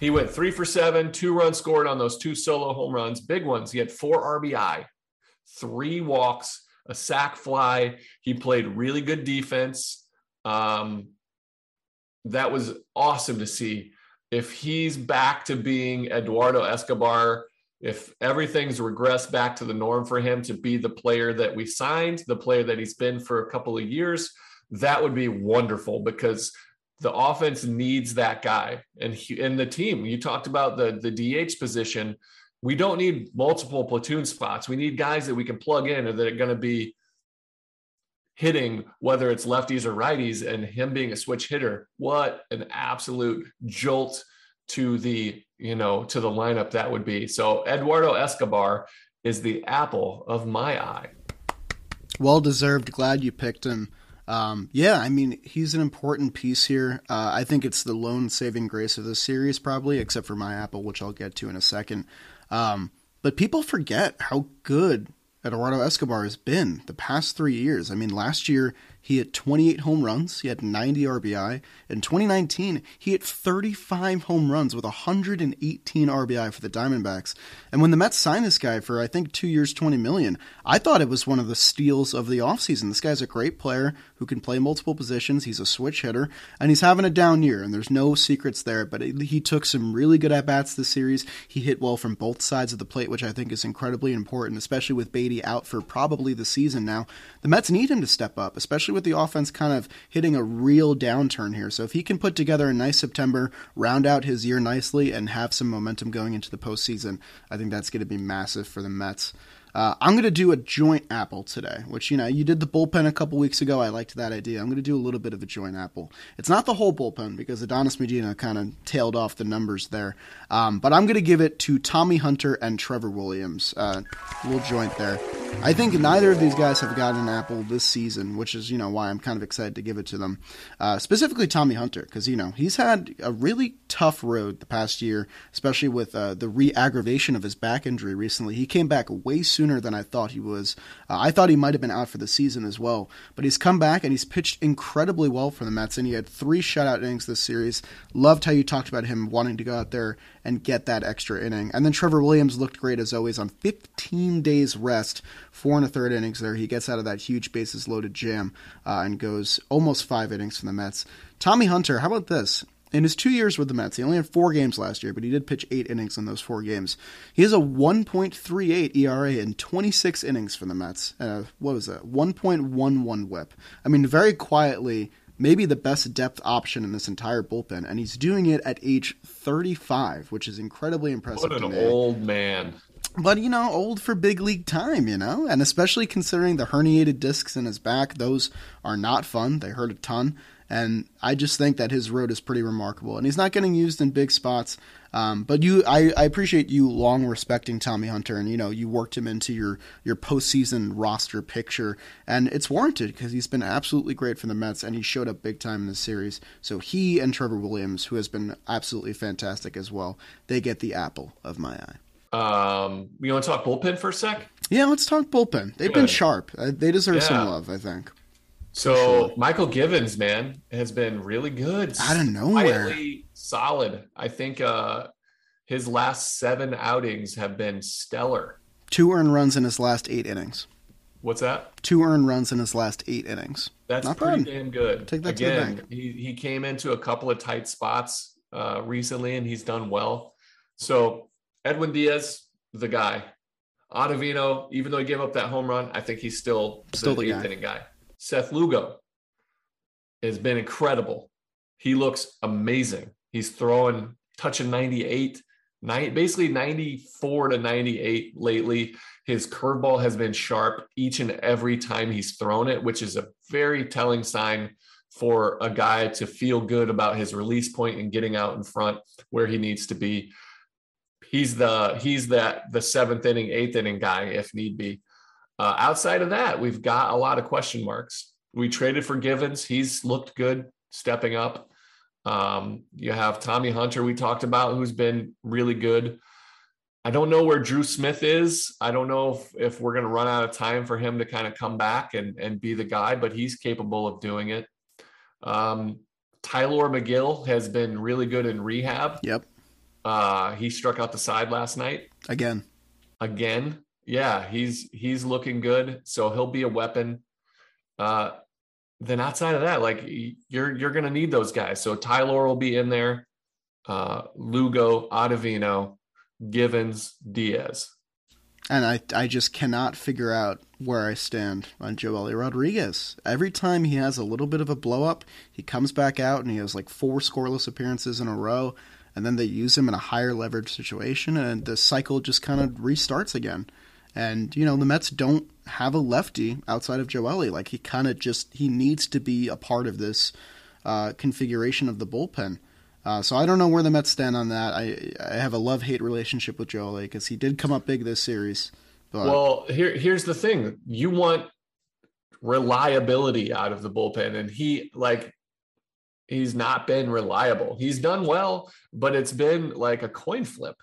He went three for seven, two runs scored on those two solo home runs, big ones. He had four RBI, three walks, a sac fly. He played really good defense. Um, that was awesome to see. If he's back to being Eduardo Escobar, if everything's regressed back to the norm for him to be the player that we signed, the player that he's been for a couple of years, that would be wonderful because the offense needs that guy and he, and the team. You talked about the the DH position we don't need multiple platoon spots. We need guys that we can plug in and that are going to be hitting, whether it's lefties or righties, and him being a switch hitter. What an absolute jolt to the you know to the lineup that would be. So Eduardo Escobar is the apple of my eye. Well deserved. Glad you picked him. Um, yeah, I mean, he's an important piece here. Uh, I think it's the lone saving grace of the series, probably, except for my apple, which I'll get to in a second. Um, but people forget how good Eduardo Escobar has been the past three years. I mean, last year he hit 28 home runs. He had 90 RBI. In 2019, he hit 35 home runs with 118 RBI for the Diamondbacks. And when the Mets signed this guy for I think 2 years 20 million, I thought it was one of the steals of the offseason. This guy's a great player who can play multiple positions. He's a switch hitter and he's having a down year and there's no secrets there, but he took some really good at bats this series. He hit well from both sides of the plate, which I think is incredibly important, especially with Baty out for probably the season now. The Mets need him to step up, especially with the offense kind of hitting a real downturn here. So if he can put together a nice September, round out his year nicely, and have some momentum going into the postseason, I think that's going to be massive for the Mets. Uh, I'm going to do a joint apple today, which, you know, you did the bullpen a couple weeks ago. I liked that idea. I'm going to do a little bit of a joint apple. It's not the whole bullpen because Adonis Medina kind of tailed off the numbers there. Um, but I'm going to give it to Tommy Hunter and Trevor Williams. Uh, little joint there. I think neither of these guys have gotten an apple this season, which is, you know, why I'm kind of excited to give it to them. Uh, specifically Tommy Hunter, because, you know, he's had a really tough road the past year, especially with uh, the re aggravation of his back injury recently. He came back way sooner than I thought he was. Uh, I thought he might have been out for the season as well, but he's come back and he's pitched incredibly well for the Mets, and he had three shutout innings this series. Loved how you talked about him wanting to go out there and get that extra inning. And then Trevor Williams looked great as always on 15 days rest four and a third innings there. He gets out of that huge bases loaded jam uh, and goes almost five innings for the Mets. Tommy Hunter, how about this? In his two years with the Mets, he only had four games last year, but he did pitch eight innings in those four games. He has a 1.38 ERA in 26 innings for the Mets. Uh, what was that? 1.11 WHIP. I mean, very quietly, maybe the best depth option in this entire bullpen, and he's doing it at age 35, which is incredibly impressive. What an to me. old man. But you know, old for big league time, you know, and especially considering the herniated discs in his back, those are not fun. They hurt a ton. And I just think that his road is pretty remarkable, and he's not getting used in big spots. Um, but you, I, I, appreciate you long respecting Tommy Hunter, and you know you worked him into your your postseason roster picture, and it's warranted because he's been absolutely great for the Mets, and he showed up big time in this series. So he and Trevor Williams, who has been absolutely fantastic as well, they get the apple of my eye. Um, you want to talk bullpen for a sec? Yeah, let's talk bullpen. They've Good. been sharp. Uh, they deserve yeah. some love, I think. So sure. Mychal Givens, man, has been really good. Out of nowhere, Quietly solid. I think uh, his last seven outings have been stellar. Two earned runs in his last eight innings. What's that? Two earned runs in his last eight innings. That's Not pretty bad. damn good. Take that Again, to the bank. He, he came into a couple of tight spots uh, recently, and he's done well. So Edwin Diaz, the guy. Ottavino, even though he gave up that home run, I think he's still, still the, the eighth guy. inning guy. Seth Lugo has been incredible. He looks amazing. He's throwing touching 98, nine, basically 94 to 98 lately. His curveball has been sharp each and every time he's thrown it, which is a very telling sign for a guy to feel good about his release point and getting out in front where he needs to be. He's the he's that the seventh inning, eighth inning guy if need be. Uh, outside of that, we've got a lot of question marks. We traded for Givens. He's looked good, stepping up. Um, you have Tommy Hunter, we talked about, who's been really good. I don't know where Drew Smith is. I don't know if, if we're going to run out of time for him to kind of come back and, and be the guy, but he's capable of doing it. Um, Tylor Megill has been really good in rehab. Yep. Uh, he struck out the side last night. Again. Again yeah, he's he's looking good, so he'll be a weapon. Uh, then outside of that, like you're you're gonna need those guys. So Tylor will be in there, uh, Lugo, Ottavino, Givens, Diaz. And I I just cannot figure out where I stand on Joely Rodriguez. Every time he has a little bit of a blow up, he comes back out and he has like four scoreless appearances in a row, and then they use him in a higher leverage situation, and the cycle just kind of restarts again. And you know the Mets don't have a lefty outside of Joely. Like he kind of just he needs to be a part of this uh, configuration of the bullpen. Uh, so I don't know where the Mets stand on that. I I have a love hate relationship with Joely because he did come up big this series. But... Well, here here's the thing: you want reliability out of the bullpen, and he like he's not been reliable. He's done well, but it's been like a coin flip.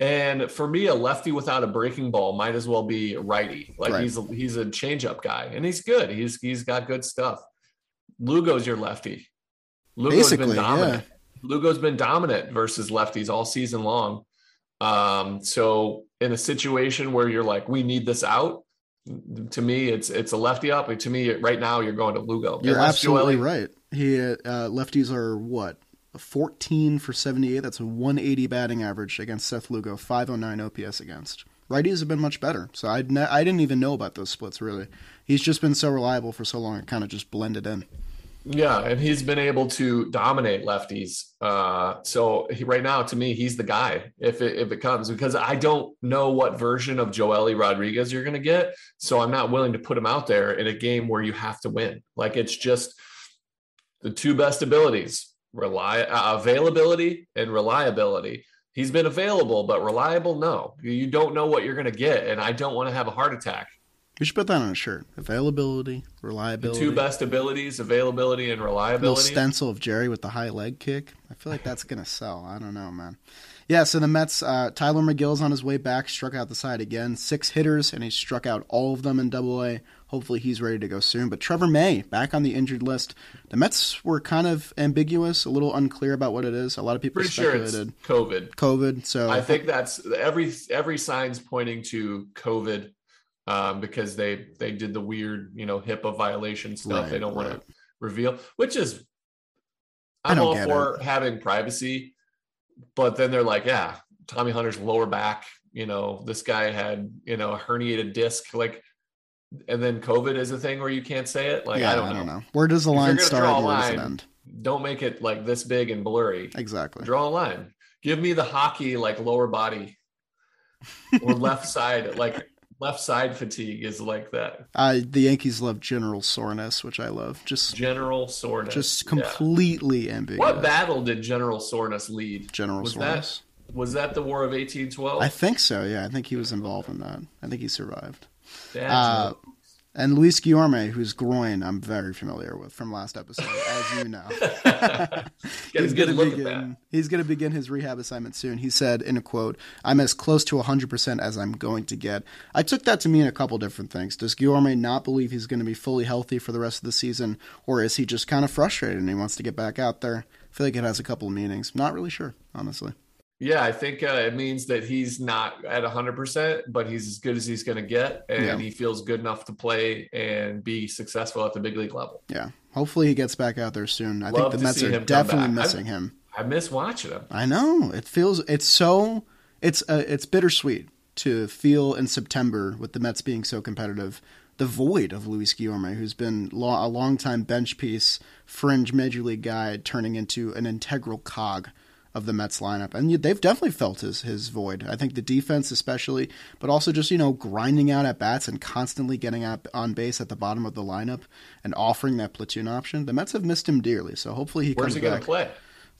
And for me, a lefty without a breaking ball might as well be righty. Like right. he's a, he's a changeup guy, and he's good. He's he's got good stuff. Lugo's your lefty. Lugo's Basically, been dominant. Yeah. Lugo's been dominant versus lefties all season long. Um, so in a situation where you're like, we need this out, to me, it's it's a lefty up. To me, right now, you're going to Lugo. You're Unless absolutely Joely, right. He uh, lefties are what 14 for 78. That's a 180 batting average against Seth Lugo, 509 OPS against. Righties have been much better. So I ne- I didn't even know about those splits really. He's just been so reliable for so long. It kind of just blended in. Yeah, and he's been able to dominate lefties. Uh, so he, right now, to me, he's the guy if it, if it comes because I don't know what version of Joely Rodriguez you're going to get. So I'm not willing to put him out there in a game where you have to win. Like it's just the two best abilities rely uh, availability and reliability. He's been available, but reliable, no. You don't know what you're going to get, and I don't want to have a heart attack. You should put that on a shirt. Availability, reliability. The two best abilities, availability and reliability. A little stencil of Jerry with the high leg kick. I feel like that's going to sell. I don't know, man. Yeah, so the Mets, uh, Tylor Megill's on his way back, struck out the side again. Six hitters, and he struck out all of them in double A. Hopefully he's ready to go soon. But Trevor May, back on the injured list. The Mets were kind of ambiguous, a little unclear about what it is. A lot of people Pretty speculated. Sure COVID. COVID. So I think that's every every sign's pointing to COVID. Um, because they they did the weird, you know, HIPAA violation stuff. Right, they don't want to reveal, which is I I'm don't all for having privacy, but then they're like, yeah, Tommy Hunter's lower back, you know, this guy had, you know, a herniated disc, like, and then COVID is a thing where you can't say it. Like, yeah, I don't know. Where does the line start? Where does it end? Don't make it like this big and blurry. Exactly. Draw a line. Give me the hockey like lower body or left [LAUGHS] side, like left side fatigue is like that. Uh, the Yankees love general soreness, which I love. Just General soreness. just Yeah. completely ambiguous. What battle did General soreness lead? General was soreness. that was that the War of 1812? I think so. Yeah, I think he was involved in that. I think he survived. Uh. And Luis Guillorme, whose groin I'm very familiar with from last episode, as you know. [LAUGHS] He's gonna begin. He's going to begin his rehab assignment soon. He said in a quote, "I'm as close to 100% as I'm going to get." I took that to mean a couple different things. Does Guillorme not believe he's going to be fully healthy for the rest of the season, or is he just kind of frustrated and he wants to get back out there? I feel like it has a couple of meanings. Not really sure, honestly. Yeah, I think uh, it means that he's not at 100%, but he's as good as he's going to get. And Yeah. he feels good enough to play and be successful at the big league level. Yeah, hopefully he gets back out there soon. I Love think the Mets are definitely missing him. I miss watching him. I know it feels it's so it's uh, it's bittersweet to feel in September with the Mets being so competitive. The void of Luis Guillorme, who's been lo- a long-time bench piece, fringe major league guy, turning into an integral cog of the Mets lineup, and they've definitely felt his his void. I think the defense, especially, but also just you know grinding out at bats and constantly getting up on base at the bottom of the lineup and offering that platoon option. The Mets have missed him dearly, so hopefully he Where's comes he going back to play?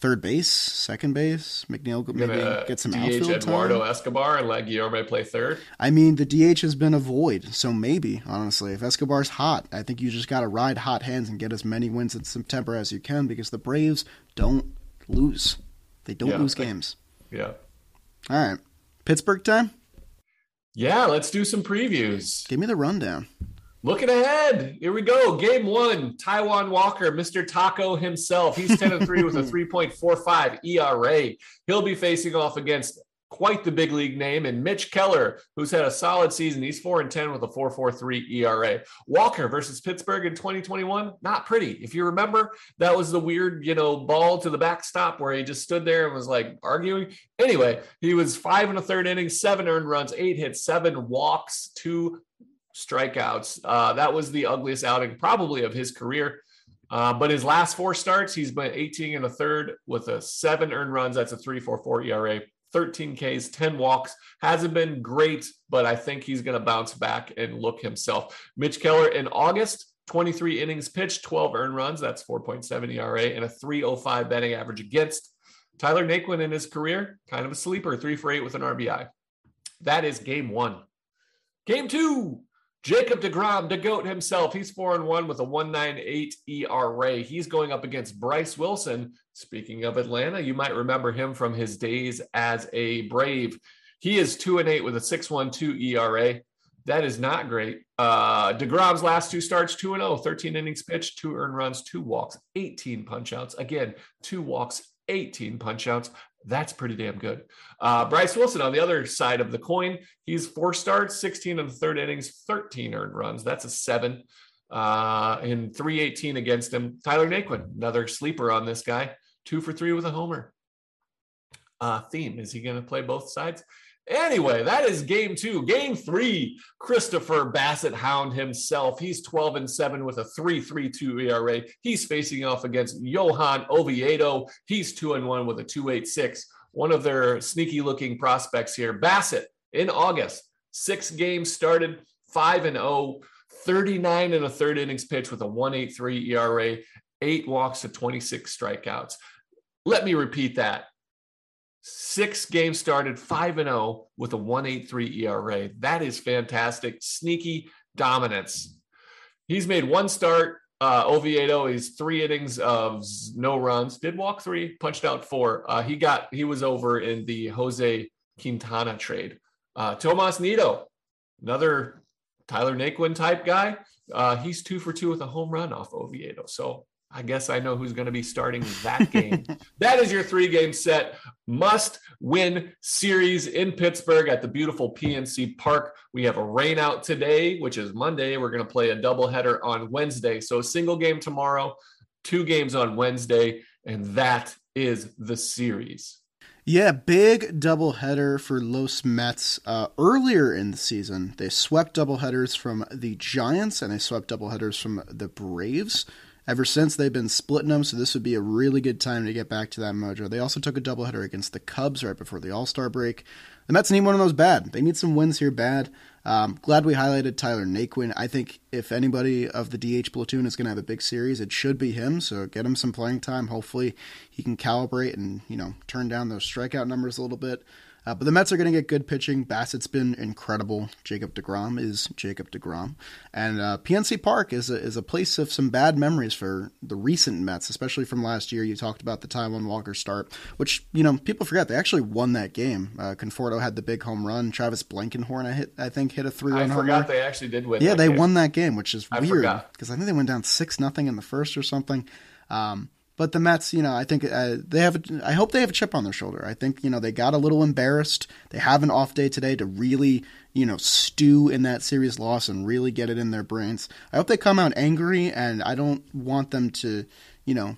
third base, second base. McNeil maybe Gonna get some DH outfield Eduardo time. Escobar and let Guillorme play third. I mean, the DH has been a void, so maybe honestly, if Escobar's hot, I think you just got to ride hot hands and get as many wins in September as you can because the Braves don't lose. They don't Yeah. lose games. Yeah. All right, Pittsburgh time. Yeah, let's do some previews. Give me the rundown. Looking ahead, here we go. Game one, Taijuan Walker, Mr. Taco himself. He's 10 and 3 with a [LAUGHS] 3.45 ERA. He'll be facing off against quite the big league name and Mitch Keller, who's had a solid season. He's 4 and 10 with a 4.43 ERA. Walker versus Pittsburgh in 2021, not pretty. If you remember, that was the weird, you know, ball to the backstop where he just stood there and was like arguing. Anyway, he was five and a third innings, seven earned runs, eight hits, seven walks, two strikeouts. Uh, that was the ugliest outing probably of his career. Uh, but his last four starts, he's been 18 and a third with a seven earned runs. That's a 3.44 ERA, 13 Ks, 10 walks. Hasn't been great, but I think he's going to bounce back and look himself. Mitch Keller in August, 23 innings pitched, 12 earned runs. That's 4.7 ERA and a 305 betting average against. Tyler Naquin in his career, kind of a sleeper, three for eight with an RBI. That is game one. Game two, Jacob deGrom, the GOAT himself. He's 4 and 1 with a 198 ERA. He's going up against Bryce Wilson. Speaking of Atlanta, you might remember him from his days as a Brave. He is 2 and 8 with a 612 ERA. That is not great. Uh, deGrom's last two starts 2 and 0, 13 innings pitched, two earned runs, two walks, 18 punchouts. Again, two walks, 18 punchouts. That's pretty damn good. Uh, Bryce Wilson on the other side of the coin, he's four starts, 16 in the third innings, 13 earned runs. That's a seven. Uh, in 318 against him. Tyler Naquin, another sleeper on this guy, two for three with a homer. Uh, theme is he going to play both sides? Anyway, that is game two. Game three, Christopher Bassitt Hound himself. He's 12 and 7 with a 3.32 ERA. He's facing off against Johan Oviedo. He's 2 and 1 with a 2.86. One of their sneaky looking prospects here. Bassitt in August, six games started, 5 and 0, 39 and a third innings pitch with a 1.83 ERA, eight walks to 26 strikeouts. Let me repeat that six games started 5 and 0 with a 183 ERA. That is fantastic. Sneaky dominance. He's made one start. Uh, Oviedo is three innings of no runs. Did walk three, punched out four. Uh, he got he was over in the Jose Quintana trade. Uh, Tomas Nido, another Tyler Naquin type guy. Uh, he's two for two with a home run off Oviedo. So I guess I know who's going to be starting that game. [LAUGHS] that is your three game set must win series in Pittsburgh at the beautiful PNC Park. We have a rain out today, which is Monday. We're going to play a doubleheader on Wednesday. So a single game tomorrow, two games on Wednesday, and that is the series. Yeah, big doubleheader for Los Mets. Uh, earlier in the season, they swept doubleheaders from the Giants and they swept doubleheaders from the Braves. Ever since they've been splitting them, so this would be a really good time to get back to that mojo. They also took a doubleheader against the Cubs right before the All Star break. The Mets need one of those bad. They need some wins here bad. Um, glad we highlighted Tyler Naquin. I think if anybody of the DH platoon is going to have a big series, it should be him. So get him some playing time. Hopefully, he can calibrate and you know turn down those strikeout numbers a little bit. Uh, but the Mets are going to get good pitching. Bassitt's been incredible. Jacob deGrom is Jacob deGrom. And uh, PNC Park is a, is a place of some bad memories for the recent Mets, especially from last year. You talked about the Taijuan Walker start, which, you know, people forget. They actually won that game. Uh, Conforto had the big home run. Travis Blankenhorn, I, hit, I think, hit a three run I forgot they actually did win Yeah, they game. won that game, which is I weird. Because I think they went down 6 nothing in the first or something. Um, but the Mets, you know, I think uh, they have. A, I hope they have a chip on their shoulder. I think you know they got a little embarrassed. They have an off day today to really, you know, stew in that series loss and really get it in their brains. I hope they come out angry, and I don't want them to, you know,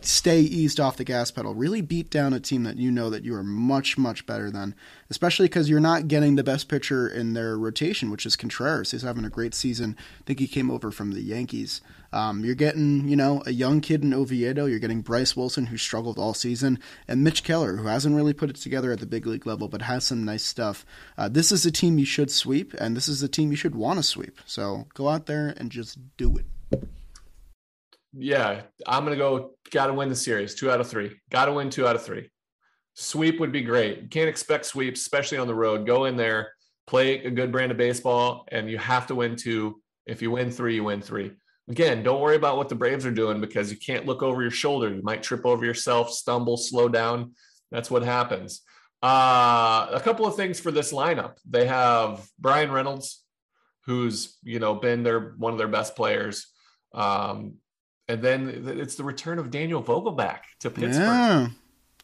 stay eased off the gas pedal. Really beat down a team that you know that you are much much better than, especially because you're not getting the best pitcher in their rotation, which is Contreras. He's having a great season. I think he came over from the Yankees. Um, you're getting, you know, a young kid in Oviedo. You're getting Bryce Wilson, who struggled all season, and Mitch Keller, who hasn't really put it together at the big league level, but has some nice stuff. Uh, this is a team you should sweep, and this is a team you should want to sweep. So go out there and just do it. Yeah, I'm to go. Got to win the series. Two out of three. Got to win two out of three. Sweep would be great. You can't expect sweeps, especially on the road. Go in there, play a good brand of baseball, and you have to win two. If you win three, you win three. Again, don't worry about what the Braves are doing because you can't look over your shoulder. You might trip over yourself, stumble, slow down. That's what happens. Uh, a couple of things for this lineup. They have Bryan Reynolds, who's you know been their one of their best players. Um, and then it's the return of Daniel Vogelbach to Pittsburgh. Yeah,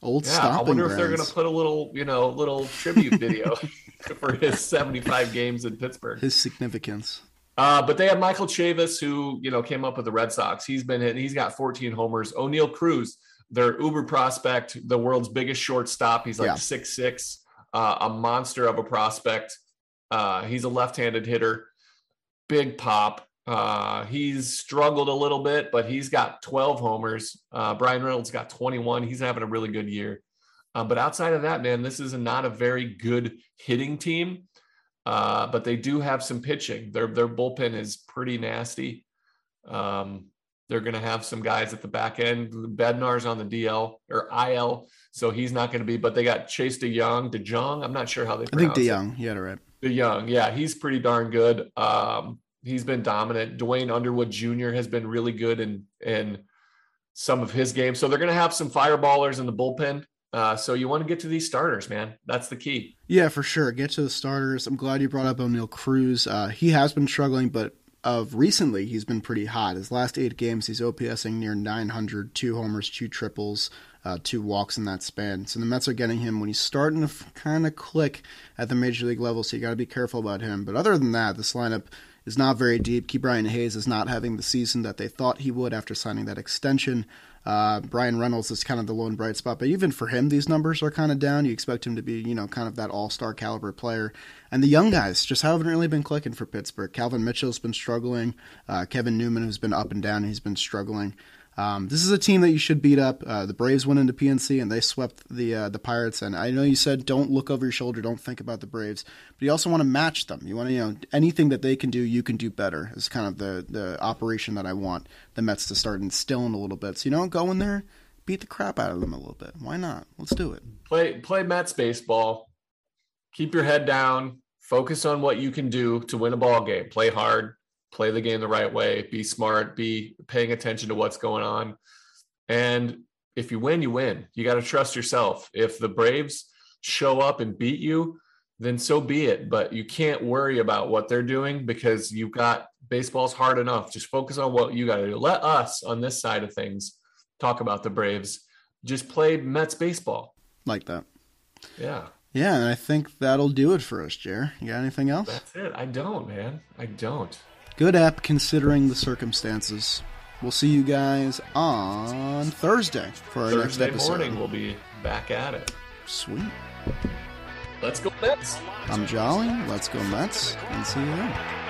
old Yeah, I wonder if they're going to put a little, you know, little tribute video [LAUGHS] [LAUGHS] for his 75 games in Pittsburgh. his significance. Uh, but they have Michael Chavis, who you know came up with the Red Sox. He's been hitting. He's got 14 homers. Oneil Cruz, their Uber prospect, the world's biggest shortstop. He's like Yeah. six six, uh, a monster of a prospect. Uh, he's a left-handed hitter, big pop. Uh, he's struggled a little bit, but he's got 12 homers. Uh, Bryan Reynolds got 21. He's having a really good year. Uh, but outside of that, man, this is not a very good hitting team. Uh, but they do have some pitching. Their their bullpen is pretty nasty. Um, they're going to have some guys at the back end. Bednar's on the DL or IL, so he's not going to be. But they got Chase DeYoung, DeJong. I'm not sure how they. I think it. DeYoung. It right. DeYoung, yeah, he's pretty darn good. Um, he's been dominant. Duane Underwood Jr. has been really good in in some of his games. So they're going to have some fireballers in the bullpen. Uh, so you want to get to these starters, man. That's the key. Yeah, for sure. Get to the starters. I'm glad you brought up Oneil Cruz. Uh, he has been struggling, but of recently, he's been pretty hot. His last eight games, he's OPSing near 900, two homers, two triples, uh, two walks in that span. So the Mets are getting him when he's starting to f- kind of click at the major league level. So you got to be careful about him. But other than that, this lineup is not very deep. Ke'Bryan Hayes is not having the season that they thought he would after signing that extension. Uh, Bryan Reynolds is kind of the lone bright spot, but even for him, these numbers are kind of down. You expect him to be, you know, kind of that all star caliber player. And the young guys just haven't really been clicking for Pittsburgh. Calvin Mitchell's been struggling. Uh, Kevin Newman, who's been up and down, he's been struggling. Um, this is a team that you should beat up. Uh, the Braves went into PNC and they swept the uh, the Pirates. And I know you said don't look over your shoulder, don't think about the Braves, but you also want to match them. You want to, you know, anything that they can do, you can do better. Is kind of the the operation that I want the Mets to start instilling a little bit. So you know, go in there, beat the crap out of them a little bit. Why not? Let's do it. Play play Mets baseball. Keep your head down. Focus on what you can do to win a ball game. Play hard. Play the game the right way. Be smart. Be paying attention to what's going on. And if you win, you win. You got to trust yourself. If the Braves show up and beat you, then so be it. But you can't worry about what they're doing because you've got Baseball's hard enough. Just focus on what you got to do. Let us on this side of things talk about the Braves. Just play Mets baseball. Like that. Yeah. Yeah, and I think that'll do it for us, Jer. You got anything else? That's it. I don't, man. I don't. Good app considering the circumstances. We'll see you guys on Thursday for our Thursday next episode. morning, we'll be back at it. Sweet. Let's go Mets. I'm Jolly. Let's go Mets, and see you then.